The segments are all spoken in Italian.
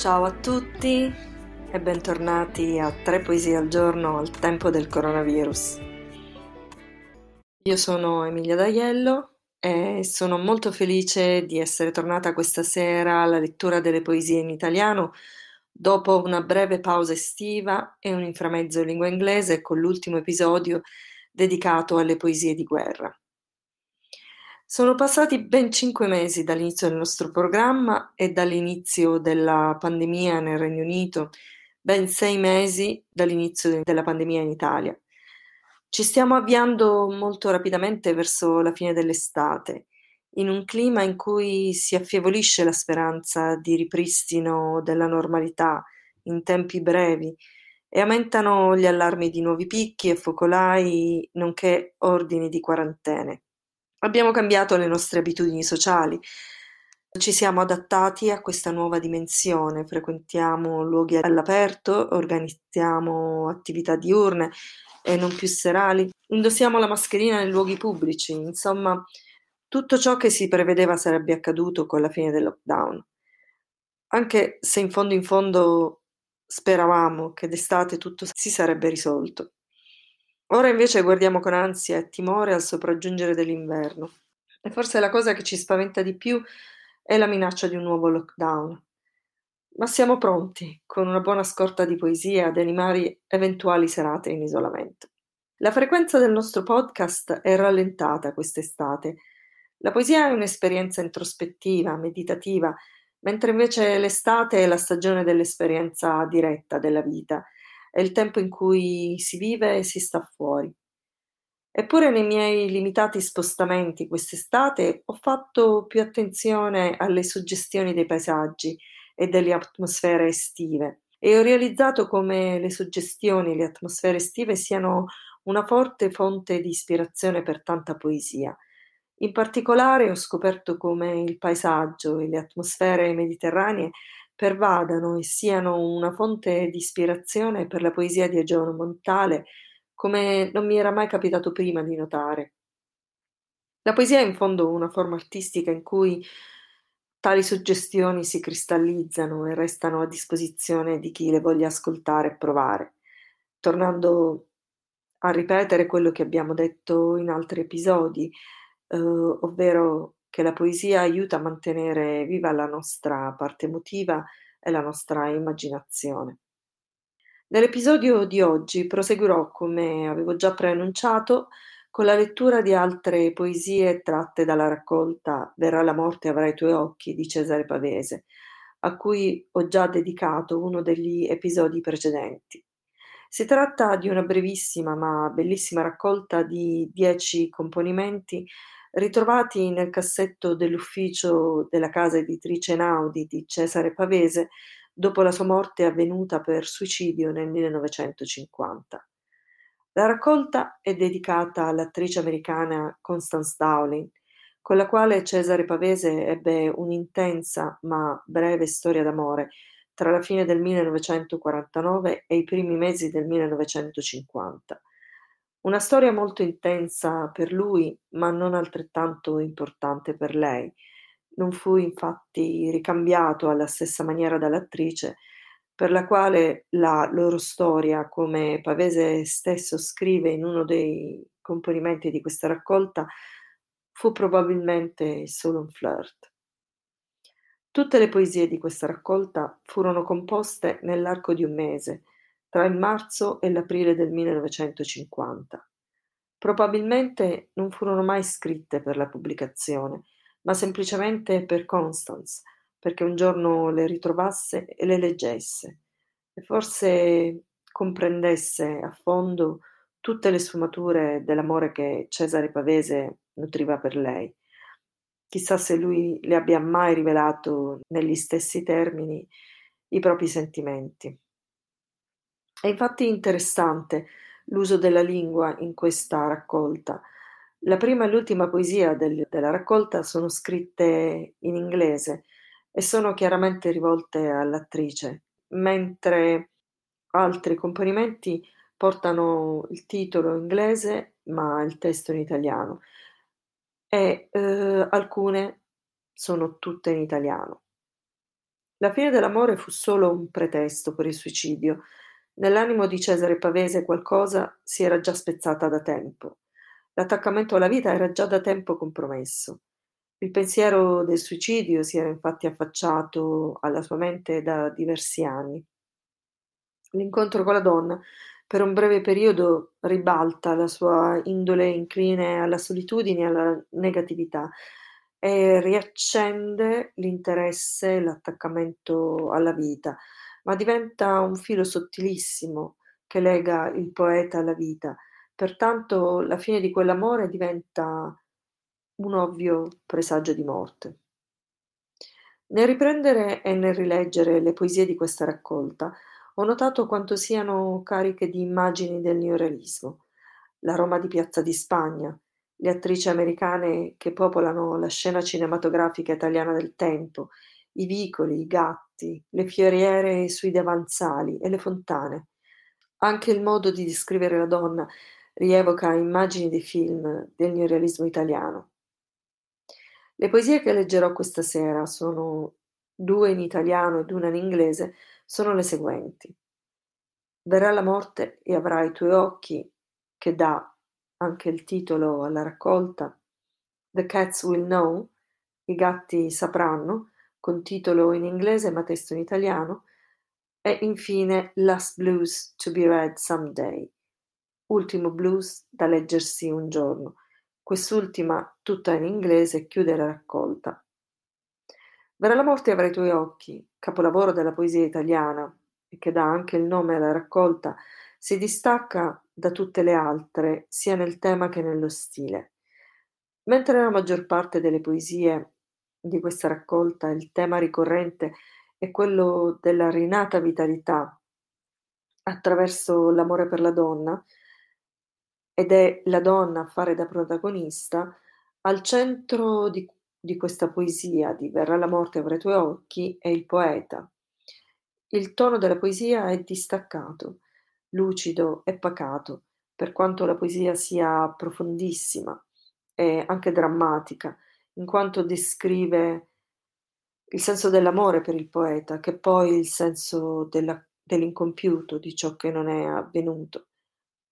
Ciao a tutti e bentornati a Tre Poesie al giorno al tempo del coronavirus. Io sono Emilia D'Aiello e sono molto felice di essere tornata questa sera alla lettura delle poesie in italiano dopo una breve pausa estiva e un inframezzo in lingua inglese con l'ultimo episodio dedicato alle poesie di guerra. Sono passati ben cinque mesi dall'inizio del nostro programma e dall'inizio della pandemia nel Regno Unito, ben sei mesi dall'inizio della pandemia in Italia. Ci stiamo avviando molto rapidamente verso la fine dell'estate, in un clima in cui si affievolisce la speranza di ripristino della normalità in tempi brevi e aumentano gli allarmi di nuovi picchi e focolai, nonché ordini di quarantene. Abbiamo cambiato le nostre abitudini sociali, ci siamo adattati a questa nuova dimensione, frequentiamo luoghi all'aperto, organizziamo attività diurne e non più serali, indossiamo la mascherina nei luoghi pubblici, insomma tutto ciò che si prevedeva sarebbe accaduto con la fine del lockdown. Anche se in fondo in fondo speravamo che d'estate tutto si sarebbe risolto. Ora invece guardiamo con ansia e timore al sopraggiungere dell'inverno. E forse la cosa che ci spaventa di più è la minaccia di un nuovo lockdown. Ma siamo pronti, con una buona scorta di poesia, ad animare eventuali serate in isolamento. La frequenza del nostro podcast è rallentata quest'estate. La poesia è un'esperienza introspettiva, meditativa, mentre invece l'estate è la stagione dell'esperienza diretta della vita è il tempo in cui si vive e si sta fuori. Eppure nei miei limitati spostamenti quest'estate ho fatto più attenzione alle suggestioni dei paesaggi e delle atmosfere estive e ho realizzato come le suggestioni e le atmosfere estive siano una forte fonte di ispirazione per tanta poesia. In particolare ho scoperto come il paesaggio e le atmosfere mediterranee pervadano e siano una fonte di ispirazione per la poesia di Ageo Montale, come non mi era mai capitato prima di notare. La poesia è in fondo una forma artistica in cui tali suggestioni si cristallizzano e restano a disposizione di chi le voglia ascoltare e provare. Tornando a ripetere quello che abbiamo detto in altri episodi, eh, ovvero che la poesia aiuta a mantenere viva la nostra parte emotiva e la nostra immaginazione. Nell'episodio di oggi proseguirò, come avevo già preannunciato, con la lettura di altre poesie tratte dalla raccolta Verrà la morte avrà i tuoi occhi di Cesare Pavese, a cui ho già dedicato uno degli episodi precedenti. Si tratta di una brevissima ma bellissima raccolta di dieci componimenti ritrovati nel cassetto dell'ufficio della casa editrice Naudi di Cesare Pavese dopo la sua morte avvenuta per suicidio nel 1950. La raccolta è dedicata all'attrice americana Constance Dowling, con la quale Cesare Pavese ebbe un'intensa ma breve storia d'amore tra la fine del 1949 e i primi mesi del 1950. Una storia molto intensa per lui, ma non altrettanto importante per lei. Non fu infatti ricambiato alla stessa maniera dall'attrice, per la quale la loro storia, come Pavese stesso scrive in uno dei componimenti di questa raccolta, fu probabilmente solo un flirt. Tutte le poesie di questa raccolta furono composte nell'arco di un mese, tra il marzo e l'aprile del 1950. Probabilmente non furono mai scritte per la pubblicazione, ma semplicemente per Constance, perché un giorno le ritrovasse e le leggesse, e forse comprendesse a fondo tutte le sfumature dell'amore che Cesare Pavese nutriva per lei. Chissà se lui le abbia mai rivelato negli stessi termini i propri sentimenti. È infatti interessante l'uso della lingua in questa raccolta. La prima e l'ultima poesia del, della raccolta sono scritte in inglese e sono chiaramente rivolte all'attrice, mentre altri componimenti portano il titolo inglese ma il testo in italiano e eh, alcune sono tutte in italiano. La fine dell'amore fu solo un pretesto per il suicidio. Nell'animo di Cesare Pavese qualcosa si era già spezzata da tempo. L'attaccamento alla vita era già da tempo compromesso. Il pensiero del suicidio si era infatti affacciato alla sua mente da diversi anni. L'incontro con la donna, per un breve periodo, ribalta la sua indole incline alla solitudine e alla negatività e riaccende l'interesse e l'attaccamento alla vita, ma diventa un filo sottilissimo che lega il poeta alla vita. Pertanto la fine di quell'amore diventa un ovvio presagio di morte. Nel riprendere e nel rileggere le poesie di questa raccolta, ho notato quanto siano cariche di immagini del neorealismo. La Roma di Piazza di Spagna, le attrici americane che popolano la scena cinematografica italiana del tempo, i vicoli, i gatti, le fioriere sui davanzali e le fontane. Anche il modo di descrivere la donna rievoca immagini di film del neorealismo italiano. Le poesie che leggerò questa sera sono due in italiano ed una in inglese, sono le seguenti. Verrà la morte e avrai i tuoi occhi, che dà anche il titolo alla raccolta, The Cats Will Know, I gatti sapranno, con titolo in inglese ma testo in italiano, e infine Last Blues to be read someday, ultimo blues da leggersi un giorno. Quest'ultima, tutta in inglese, chiude la raccolta. Verrà la morte avrai i tuoi occhi, capolavoro della poesia italiana, e che dà anche il nome alla raccolta, si distacca da tutte le altre, sia nel tema che nello stile. Mentre la maggior parte delle poesie di questa raccolta il tema ricorrente è quello della rinata vitalità attraverso l'amore per la donna, ed è la donna a fare da protagonista, al centro di, di questa poesia di Verrà la morte avrai i tuoi occhi è il poeta. Il tono della poesia è distaccato lucido e pacato, per quanto la poesia sia profondissima e anche drammatica, in quanto descrive il senso dell'amore per il poeta, che poi il senso della, dell'incompiuto, di ciò che non è avvenuto,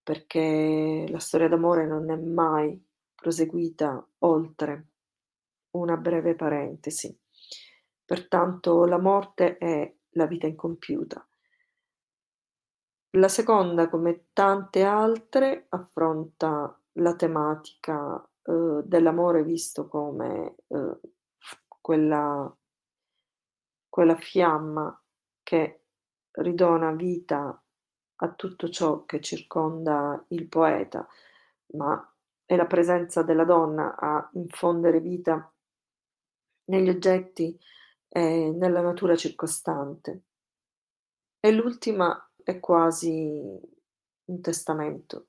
perché la storia d'amore non è mai proseguita oltre una breve parentesi. Pertanto la morte è la vita incompiuta. La seconda, come tante altre, affronta la tematica, uhm, dell'amore visto come, uhm, quella quella fiamma che ridona vita a tutto ciò che circonda il poeta, ma è la presenza della donna a infondere vita negli oggetti e nella natura circostante. E l'ultima è quasi un testamento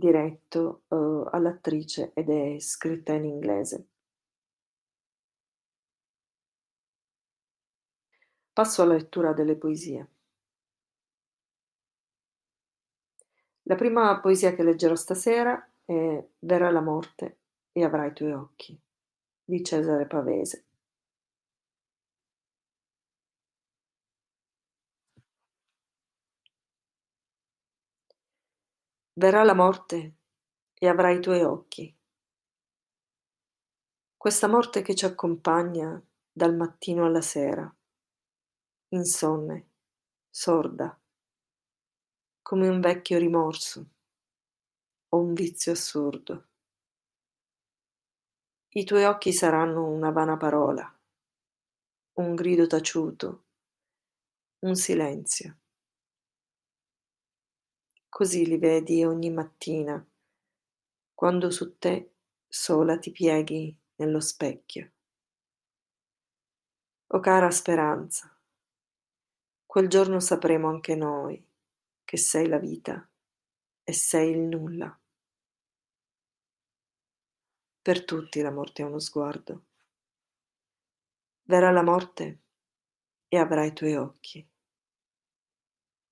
diretto, uhm, all'attrice ed è scritta in inglese. Passo alla lettura delle poesie. La prima poesia che leggerò stasera è Verrà la morte e avrai i tuoi occhi di Cesare Pavese. Verrà la morte e avrai i tuoi occhi. Questa morte che ci accompagna dal mattino alla sera, insonne, sorda, come un vecchio rimorso o un vizio assurdo. I tuoi occhi saranno una vana parola, un grido taciuto, un silenzio. Così li vedi ogni mattina, quando su te sola ti pieghi nello specchio. O cara speranza, quel giorno sapremo anche noi che sei la vita e sei il nulla. Per tutti la morte è uno sguardo. Verrà la morte e avrai i tuoi occhi.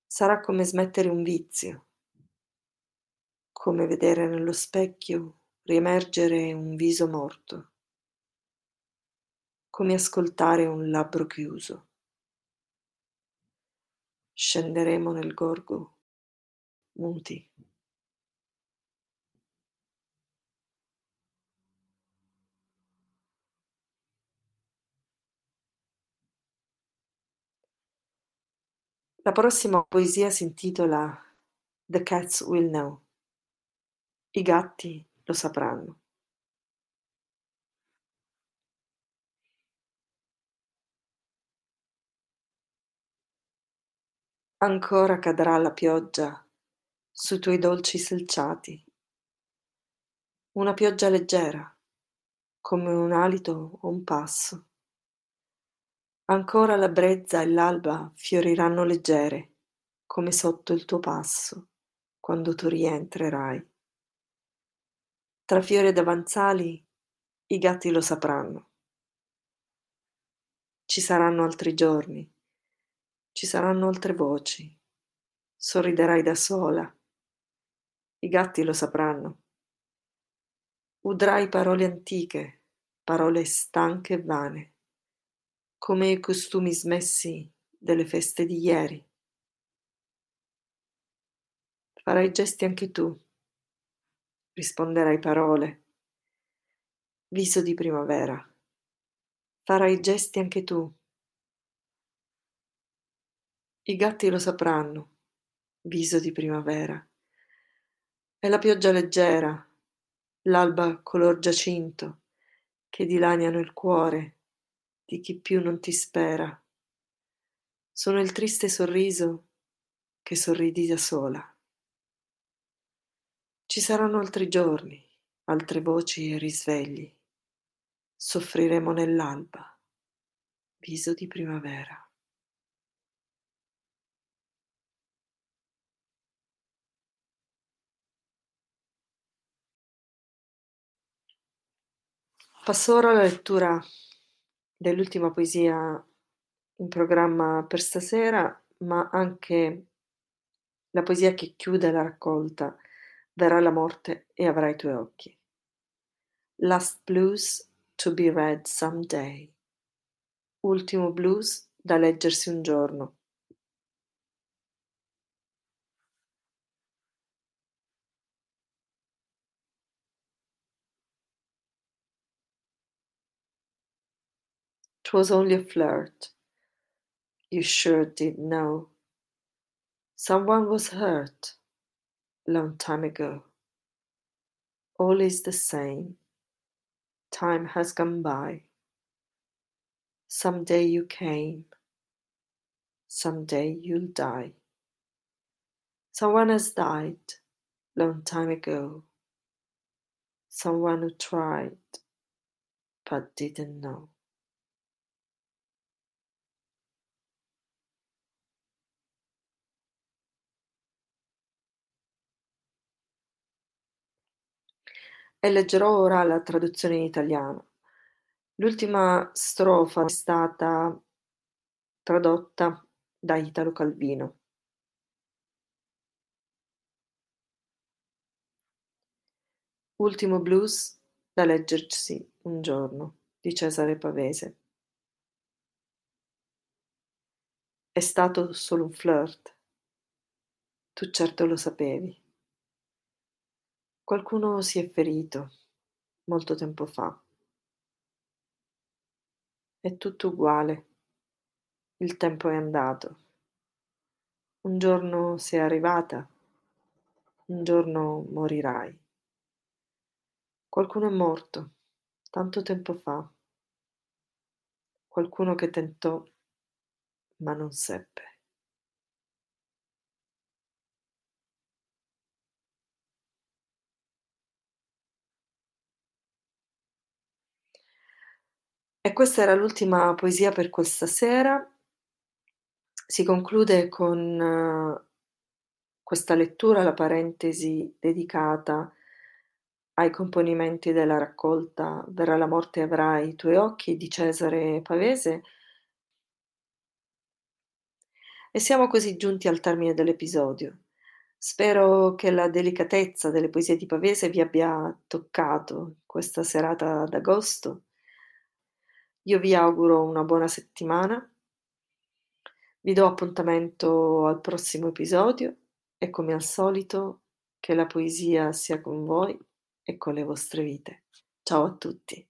Sarà come smettere un vizio come vedere nello specchio riemergere un viso morto, come ascoltare un labbro chiuso. scenderemo nel gorgo, muti. La prossima poesia si intitola The Cats Will Know. I gatti lo sapranno. Ancora cadrà la pioggia sui tuoi dolci selciati, una pioggia leggera, come un alito o un passo. Ancora la brezza e l'alba fioriranno leggere, come sotto il tuo passo, quando tu rientrerai. Tra fiori ed avanzali i gatti lo sapranno. Ci saranno altri giorni ci saranno altre voci. Sorriderai da sola. I gatti lo sapranno. Udrai parole antiche, parole stanche e vane, come i costumi smessi delle feste di ieri. Farai gesti anche tu. Risponderai parole. Viso di primavera. Farai gesti anche tu i gatti lo sapranno, viso di primavera. È la pioggia leggera, l'alba color giacinto, che dilaniano il cuore di chi più non ti spera. Sono il triste sorriso che sorridi da sola. Ci saranno altri giorni, altre voci e risvegli. Soffriremo nell'alba, viso di primavera. Passo ora alla lettura dell'ultima poesia in programma per stasera, ma anche la poesia che chiude la raccolta Verrà la morte e avrai i tuoi occhi. Last blues to be read someday. Ultimo blues da leggersi un giorno. Twas only a flirt. You sure did know. Someone was hurt long time ago. All is the same. Time has gone by. Someday you came. Someday you'll die. Someone has died long time ago. Someone who tried but didn't know. Leggerò ora la traduzione in italiano. L'ultima strofa è stata tradotta da Italo Calvino. Ultimo blues da leggersi un giorno di Cesare Pavese. È stato solo un flirt. Tu certo lo sapevi. Qualcuno si è ferito molto tempo fa. È tutto uguale. Il tempo è andato. Un giorno sei arrivata, un giorno morirai. Qualcuno è morto tanto tempo fa. Qualcuno che tentò ma non seppe. E questa era l'ultima poesia per questa sera. Si conclude con uh, questa lettura, la parentesi dedicata ai componimenti della raccolta Verrà la morte e avrai i tuoi occhi di Cesare Pavese. E siamo così giunti al termine dell'episodio. Spero che la delicatezza delle poesie di Pavese vi abbia toccato questa serata d'agosto io vi auguro una buona settimana. Vi do appuntamento al prossimo episodio e come al solito che la poesia sia con voi e con le vostre vite. Ciao a tutti.